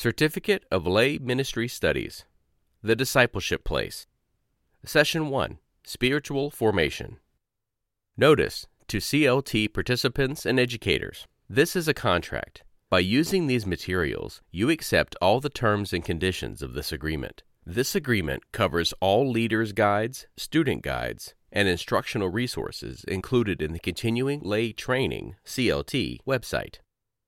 Certificate of Lay Ministry Studies The Discipleship Place. Session 1 Spiritual Formation. Notice to CLT participants and educators this is a contract. By using these materials, you accept all the terms and conditions of this agreement. This agreement covers all leaders' guides, student guides, and instructional resources included in the Continuing Lay Training CLT website.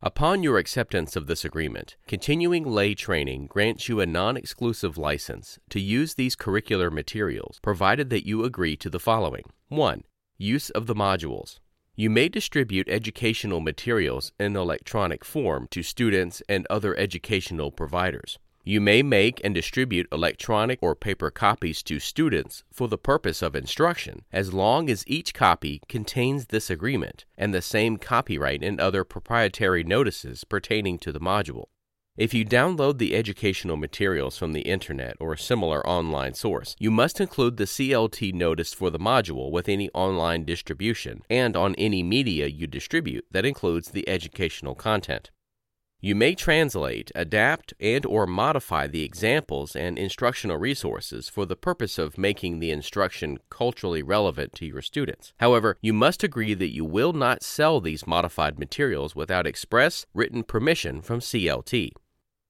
Upon your acceptance of this agreement, Continuing Lay Training grants you a non exclusive license to use these curricular materials provided that you agree to the following 1. Use of the modules. You may distribute educational materials in electronic form to students and other educational providers. You may make and distribute electronic or paper copies to students for the purpose of instruction, as long as each copy contains this agreement and the same copyright and other proprietary notices pertaining to the module. If you download the educational materials from the internet or a similar online source, you must include the CLT notice for the module with any online distribution and on any media you distribute that includes the educational content. You may translate, adapt, and or modify the examples and instructional resources for the purpose of making the instruction culturally relevant to your students. However, you must agree that you will not sell these modified materials without express written permission from CLT.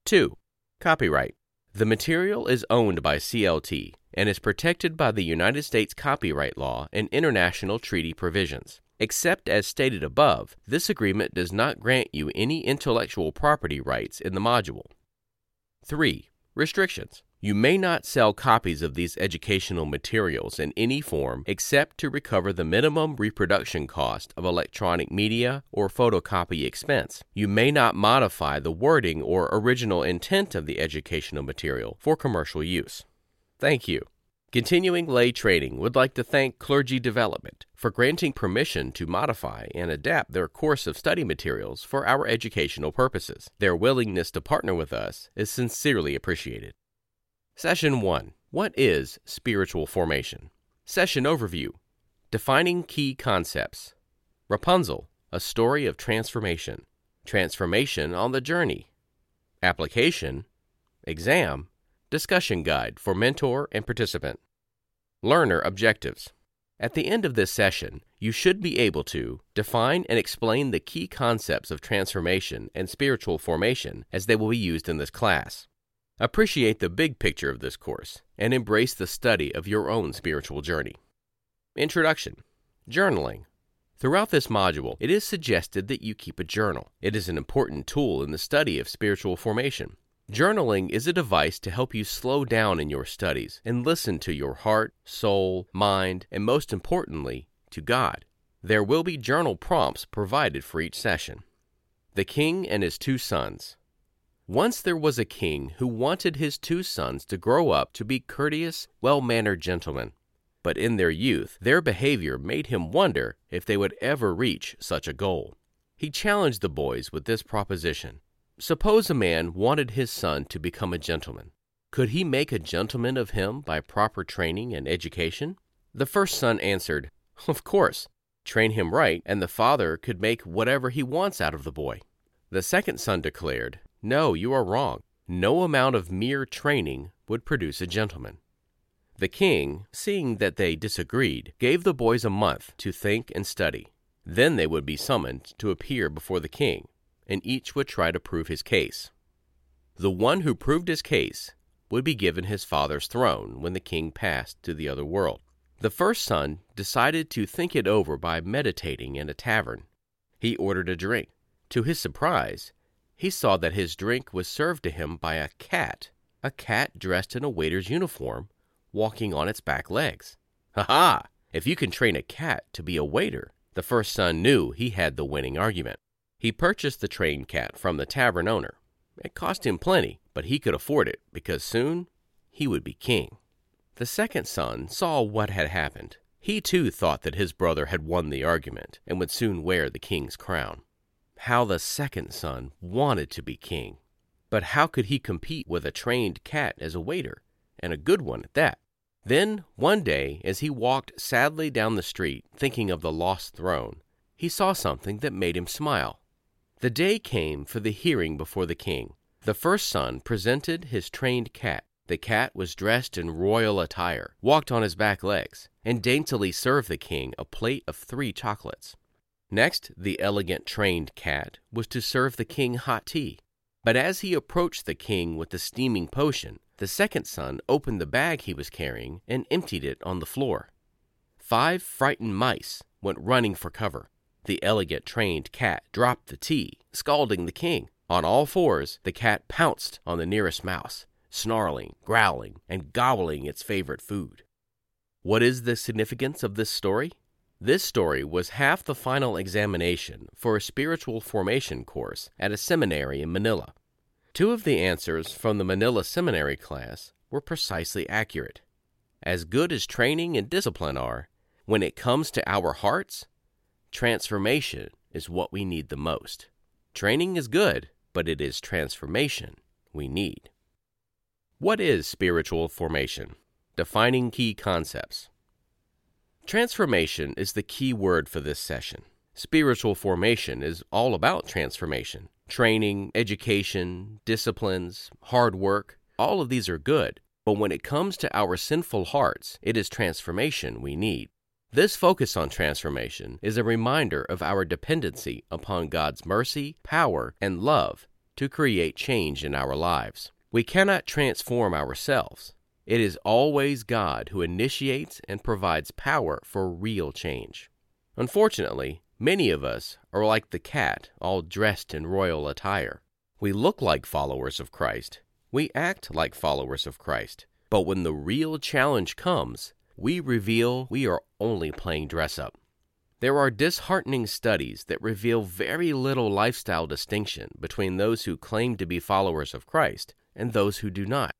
2. Copyright. The material is owned by CLT and is protected by the United States copyright law and international treaty provisions. Except as stated above, this agreement does not grant you any intellectual property rights in the module. 3. Restrictions. You may not sell copies of these educational materials in any form except to recover the minimum reproduction cost of electronic media or photocopy expense. You may not modify the wording or original intent of the educational material for commercial use. Thank you. Continuing Lay Training would like to thank Clergy Development for granting permission to modify and adapt their course of study materials for our educational purposes. Their willingness to partner with us is sincerely appreciated. Session 1 What is spiritual formation? Session Overview Defining key concepts. Rapunzel, a story of transformation. Transformation on the journey. Application. Exam Discussion guide for mentor and participant. Learner objectives. At the end of this session, you should be able to define and explain the key concepts of transformation and spiritual formation as they will be used in this class. Appreciate the big picture of this course and embrace the study of your own spiritual journey. Introduction Journaling. Throughout this module, it is suggested that you keep a journal. It is an important tool in the study of spiritual formation. Journaling is a device to help you slow down in your studies and listen to your heart, soul, mind, and most importantly, to God. There will be journal prompts provided for each session. The King and His Two Sons. Once there was a king who wanted his two sons to grow up to be courteous, well mannered gentlemen. But in their youth, their behavior made him wonder if they would ever reach such a goal. He challenged the boys with this proposition Suppose a man wanted his son to become a gentleman. Could he make a gentleman of him by proper training and education? The first son answered, Of course. Train him right, and the father could make whatever he wants out of the boy. The second son declared, No, you are wrong. No amount of mere training would produce a gentleman. The king, seeing that they disagreed, gave the boys a month to think and study. Then they would be summoned to appear before the king and each would try to prove his case. The one who proved his case would be given his father's throne when the king passed to the other world. The first son decided to think it over by meditating in a tavern. He ordered a drink. To his surprise, he saw that his drink was served to him by a cat, a cat dressed in a waiter's uniform, walking on its back legs. Ha ha! If you can train a cat to be a waiter, the first son knew he had the winning argument. He purchased the trained cat from the tavern owner. It cost him plenty, but he could afford it because soon he would be king. The second son saw what had happened. He too thought that his brother had won the argument and would soon wear the king's crown. How the second son wanted to be king. But how could he compete with a trained cat as a waiter, and a good one at that? Then, one day, as he walked sadly down the street, thinking of the lost throne, he saw something that made him smile. The day came for the hearing before the king. The first son presented his trained cat. The cat was dressed in royal attire, walked on his back legs, and daintily served the king a plate of three chocolates. Next, the elegant trained cat was to serve the king hot tea. But as he approached the king with the steaming potion, the second son opened the bag he was carrying and emptied it on the floor. Five frightened mice went running for cover. The elegant trained cat dropped the tea, scalding the king. On all fours, the cat pounced on the nearest mouse, snarling, growling, and gobbling its favorite food. What is the significance of this story? This story was half the final examination for a spiritual formation course at a seminary in Manila. Two of the answers from the Manila Seminary class were precisely accurate. As good as training and discipline are, when it comes to our hearts, transformation is what we need the most. Training is good, but it is transformation we need. What is spiritual formation? Defining key concepts. Transformation is the key word for this session. Spiritual formation is all about transformation. Training, education, disciplines, hard work, all of these are good. But when it comes to our sinful hearts, it is transformation we need. This focus on transformation is a reminder of our dependency upon God's mercy, power, and love to create change in our lives. We cannot transform ourselves. It is always God who initiates and provides power for real change. Unfortunately, many of us are like the cat, all dressed in royal attire. We look like followers of Christ. We act like followers of Christ. But when the real challenge comes, we reveal we are only playing dress up. There are disheartening studies that reveal very little lifestyle distinction between those who claim to be followers of Christ and those who do not.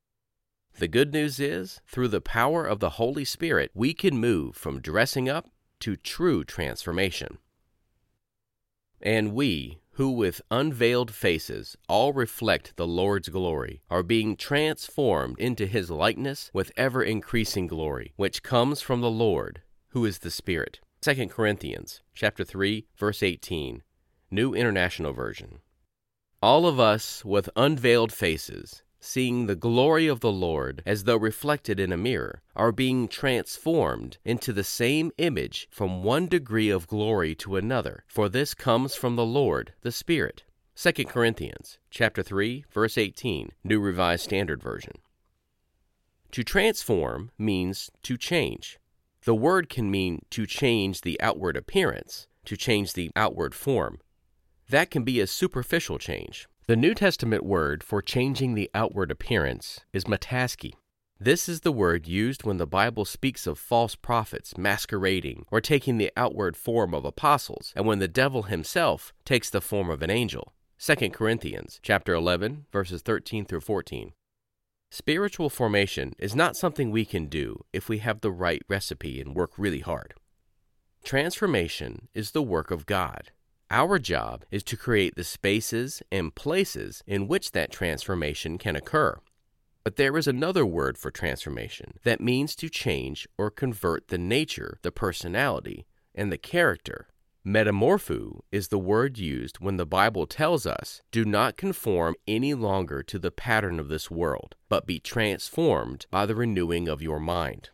The good news is, through the power of the Holy Spirit, we can move from dressing up to true transformation. And we, who with unveiled faces all reflect the Lord's glory, are being transformed into his likeness with ever increasing glory, which comes from the Lord, who is the Spirit. 2 Corinthians chapter 3 verse 18, New International Version. All of us with unveiled faces seeing the glory of the Lord as though reflected in a mirror, are being transformed into the same image from one degree of glory to another, for this comes from the Lord, the Spirit. 2 Corinthians chapter 3 verse 18, New Revised Standard Version. To transform means to change. The word can mean to change the outward appearance, to change the outward form. That can be a superficial change. The New Testament word for changing the outward appearance is metaski. This is the word used when the Bible speaks of false prophets masquerading or taking the outward form of apostles, and when the devil himself takes the form of an angel. 2 Corinthians chapter 11 verses 13 through 14. Spiritual formation is not something we can do if we have the right recipe and work really hard. Transformation is the work of God. Our job is to create the spaces and places in which that transformation can occur. But there is another word for transformation that means to change or convert the nature, the personality, and the character. Metamorpho is the word used when the Bible tells us, do not conform any longer to the pattern of this world, but be transformed by the renewing of your mind.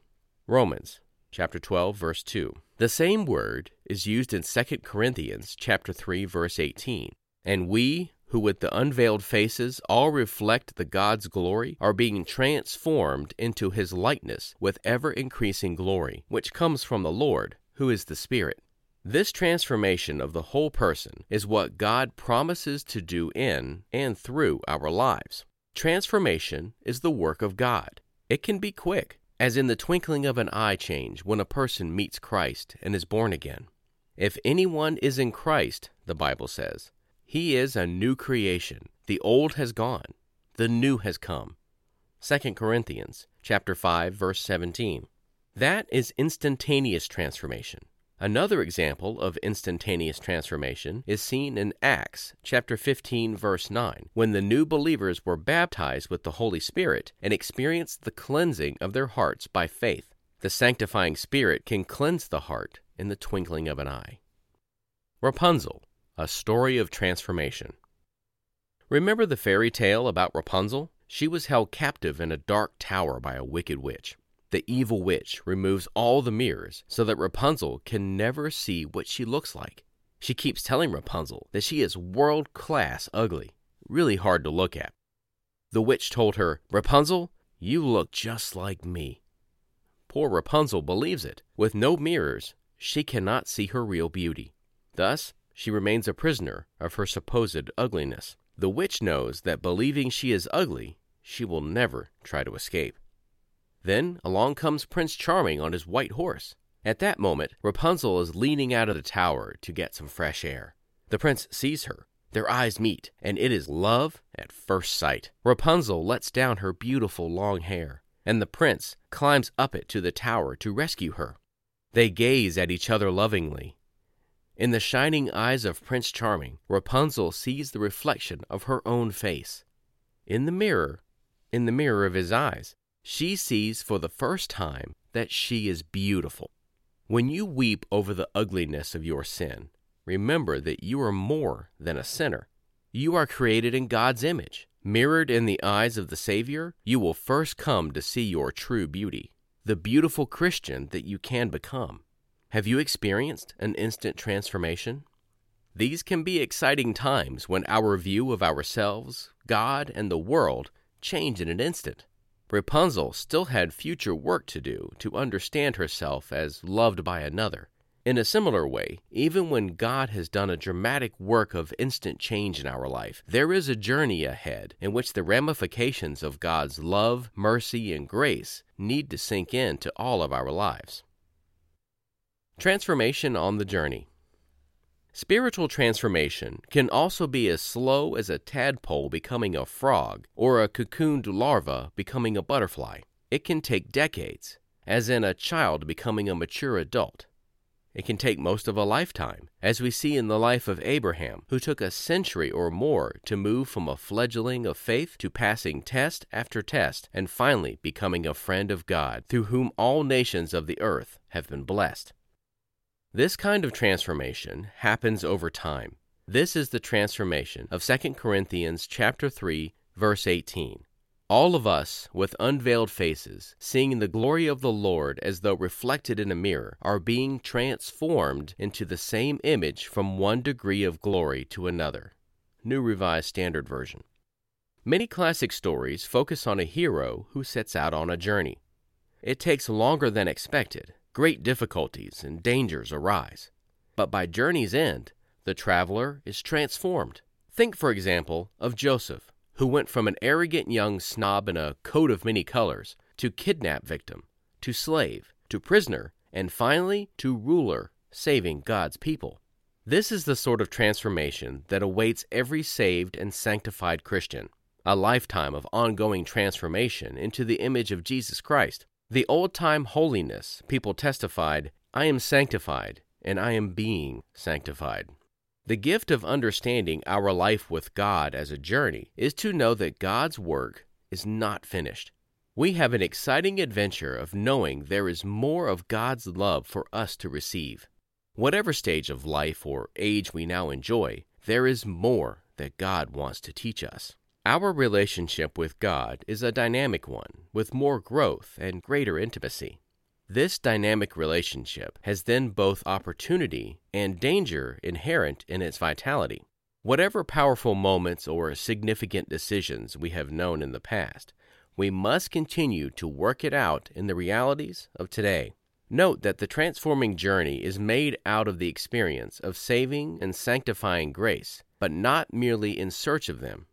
Romans chapter 12 verse 2. The same word is used in 2 Corinthians chapter 3 verse 18. And we who with the unveiled faces all reflect the God's glory are being transformed into his likeness with ever increasing glory, which comes from the Lord, who is the Spirit. This transformation of the whole person is what God promises to do in and through our lives. Transformation is the work of God. It can be quick, as in the twinkling of an eye change when a person meets Christ and is born again. If anyone is in Christ, the Bible says, he is a new creation. The old has gone, the new has come. 2 Corinthians chapter 5 verse 17. That is instantaneous transformation. Another example of instantaneous transformation is seen in Acts chapter 15 verse 9, when the new believers were baptized with the Holy Spirit and experienced the cleansing of their hearts by faith. The sanctifying Spirit can cleanse the heart in the twinkling of an eye. Rapunzel, a story of transformation. Remember the fairy tale about Rapunzel? She was held captive in a dark tower by a wicked witch. The evil witch removes all the mirrors so that Rapunzel can never see what she looks like. She keeps telling Rapunzel that she is world class ugly, really hard to look at. The witch told her, Rapunzel, you look just like me. Poor Rapunzel believes it. With no mirrors, she cannot see her real beauty. Thus, she remains a prisoner of her supposed ugliness. The witch knows that believing she is ugly, she will never try to escape. Then along comes Prince Charming on his white horse. At that moment, Rapunzel is leaning out of the tower to get some fresh air. The prince sees her. Their eyes meet, and it is love at first sight. Rapunzel lets down her beautiful long hair, and the prince climbs up it to the tower to rescue her. They gaze at each other lovingly. In the shining eyes of Prince Charming, Rapunzel sees the reflection of her own face. In the mirror, in the mirror of his eyes, she sees for the first time that she is beautiful. When you weep over the ugliness of your sin, remember that you are more than a sinner. You are created in God's image. Mirrored in the eyes of the Savior, you will first come to see your true beauty, the beautiful Christian that you can become. Have you experienced an instant transformation? These can be exciting times when our view of ourselves, God, and the world change in an instant. Rapunzel still had future work to do to understand herself as loved by another. In a similar way, even when God has done a dramatic work of instant change in our life, there is a journey ahead in which the ramifications of God's love, mercy, and grace need to sink into all of our lives. Transformation on the journey. Spiritual transformation can also be as slow as a tadpole becoming a frog or a cocooned larva becoming a butterfly. It can take decades, as in a child becoming a mature adult. It can take most of a lifetime, as we see in the life of Abraham, who took a century or more to move from a fledgling of faith to passing test after test and finally becoming a friend of God, through whom all nations of the earth have been blessed. This kind of transformation happens over time. This is the transformation of 2 Corinthians chapter 3 verse 18. All of us with unveiled faces, seeing the glory of the Lord as though reflected in a mirror, are being transformed into the same image from one degree of glory to another. New Revised Standard Version. Many classic stories focus on a hero who sets out on a journey. It takes longer than expected, great difficulties and dangers arise. But by journey's end, the traveler is transformed. Think, for example, of Joseph, who went from an arrogant young snob in a coat of many colors to kidnap victim, to slave, to prisoner, and finally to ruler, saving God's people. This is the sort of transformation that awaits every saved and sanctified Christian a lifetime of ongoing transformation into the image of Jesus Christ. The old time holiness people testified, I am sanctified, and I am being sanctified. The gift of understanding our life with God as a journey is to know that God's work is not finished. We have an exciting adventure of knowing there is more of God's love for us to receive. Whatever stage of life or age we now enjoy, there is more that God wants to teach us. Our relationship with God is a dynamic one with more growth and greater intimacy. This dynamic relationship has then both opportunity and danger inherent in its vitality. Whatever powerful moments or significant decisions we have known in the past, we must continue to work it out in the realities of today. Note that the transforming journey is made out of the experience of saving and sanctifying grace, but not merely in search of them.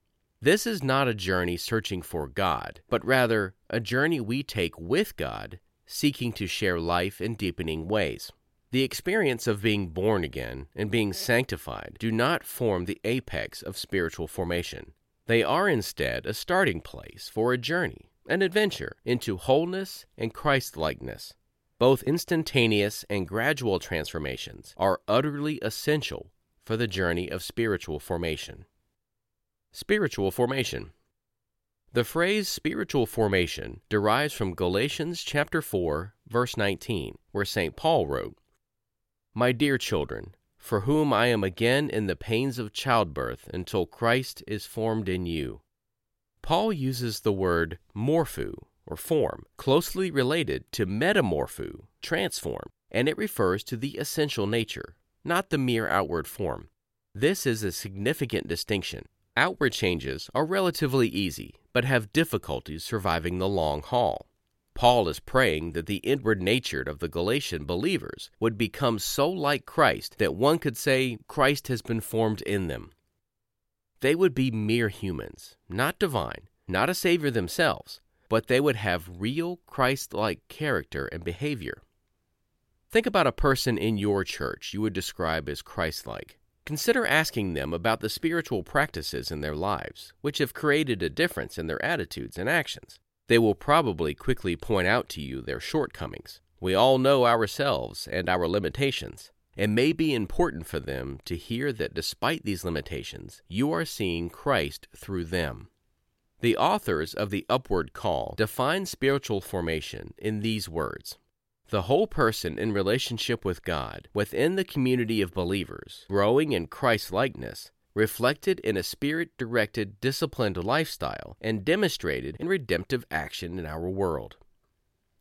This is not a journey searching for God, but rather a journey we take with God, seeking to share life in deepening ways. The experience of being born again and being sanctified do not form the apex of spiritual formation. They are instead a starting place for a journey, an adventure into wholeness and Christlikeness. Both instantaneous and gradual transformations are utterly essential for the journey of spiritual formation. Spiritual formation. The phrase spiritual formation derives from Galatians chapter 4, verse 19, where St. Paul wrote, My dear children, for whom I am again in the pains of childbirth until Christ is formed in you. Paul uses the word morpho, or form, closely related to metamorpho, transform, and it refers to the essential nature, not the mere outward form. This is a significant distinction. Outward changes are relatively easy, but have difficulties surviving the long haul. Paul is praying that the inward nature of the Galatian believers would become so like Christ that one could say Christ has been formed in them. They would be mere humans, not divine, not a Savior themselves, but they would have real Christ like character and behavior. Think about a person in your church you would describe as Christ like. Consider asking them about the spiritual practices in their lives, which have created a difference in their attitudes and actions. They will probably quickly point out to you their shortcomings. We all know ourselves and our limitations. It may be important for them to hear that despite these limitations, you are seeing Christ through them. The authors of the Upward Call define spiritual formation in these words The whole person in relationship with God, within the community of believers, growing in Christ likeness, reflected in a spirit directed, disciplined lifestyle, and demonstrated in redemptive action in our world.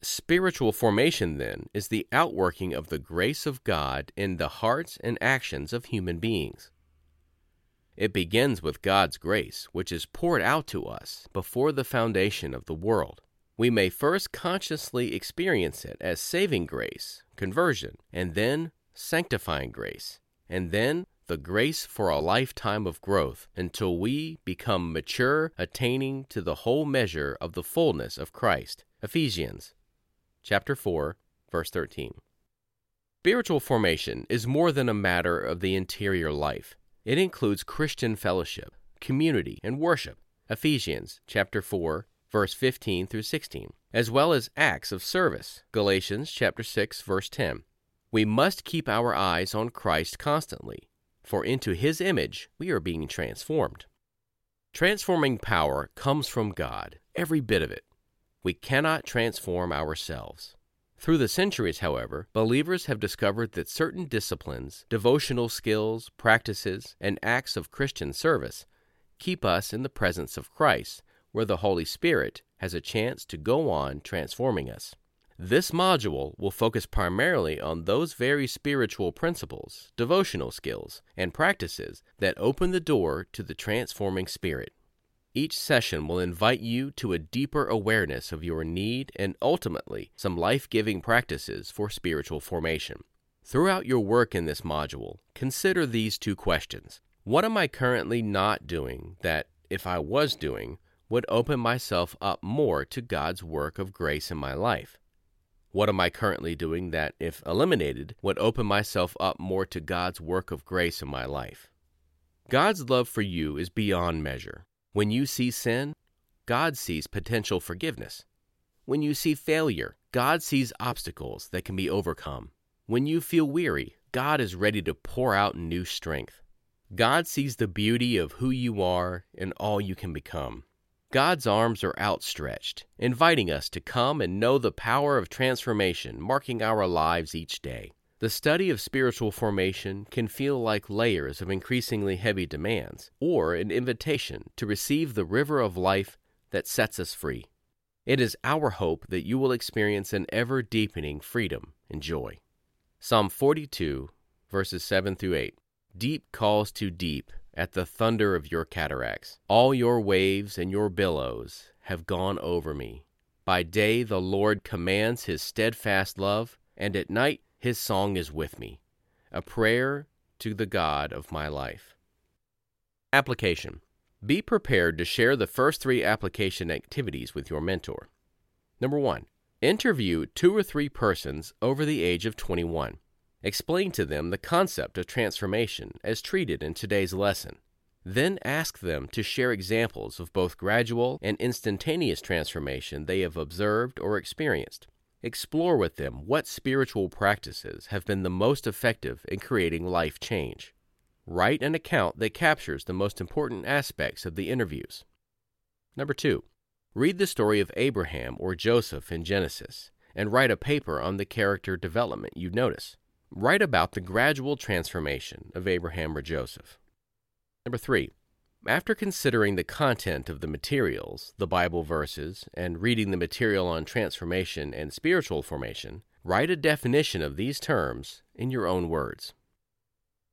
Spiritual formation, then, is the outworking of the grace of God in the hearts and actions of human beings. It begins with God's grace, which is poured out to us before the foundation of the world. We may first consciously experience it as saving grace, conversion, and then sanctifying grace, and then the grace for a lifetime of growth until we become mature, attaining to the whole measure of the fullness of Christ. Ephesians chapter 4, verse 13. Spiritual formation is more than a matter of the interior life. It includes Christian fellowship, community, and worship. Ephesians chapter 4, verse 15 through 16, as well as acts of service. Galatians chapter 6, verse 10. We must keep our eyes on Christ constantly for into his image we are being transformed. Transforming power comes from God, every bit of it. We cannot transform ourselves. Through the centuries, however, believers have discovered that certain disciplines, devotional skills, practices, and acts of Christian service keep us in the presence of Christ, where the Holy Spirit has a chance to go on transforming us. This module will focus primarily on those very spiritual principles, devotional skills, and practices that open the door to the transforming spirit. Each session will invite you to a deeper awareness of your need and ultimately some life giving practices for spiritual formation. Throughout your work in this module, consider these two questions What am I currently not doing that, if I was doing, would open myself up more to God's work of grace in my life? What am I currently doing that, if eliminated, would open myself up more to God's work of grace in my life? God's love for you is beyond measure. When you see sin, God sees potential forgiveness. When you see failure, God sees obstacles that can be overcome. When you feel weary, God is ready to pour out new strength. God sees the beauty of who you are and all you can become. God's arms are outstretched, inviting us to come and know the power of transformation marking our lives each day. The study of spiritual formation can feel like layers of increasingly heavy demands, or an invitation to receive the river of life that sets us free. It is our hope that you will experience an ever deepening freedom and joy. Psalm 42, verses 7 through 8. Deep calls to deep at the thunder of your cataracts. All your waves and your billows have gone over me. By day the Lord commands his steadfast love, and at night his song is with me, a prayer to the God of my life. Application Be prepared to share the first three application activities with your mentor. Number one, interview two or three persons over the age of 21. Explain to them the concept of transformation as treated in today's lesson. Then ask them to share examples of both gradual and instantaneous transformation they have observed or experienced. Explore with them what spiritual practices have been the most effective in creating life change. Write an account that captures the most important aspects of the interviews. Number two, read the story of Abraham or Joseph in Genesis and write a paper on the character development you notice. Write about the gradual transformation of Abraham or Joseph. Number three, after considering the content of the materials, the Bible verses, and reading the material on transformation and spiritual formation, write a definition of these terms in your own words.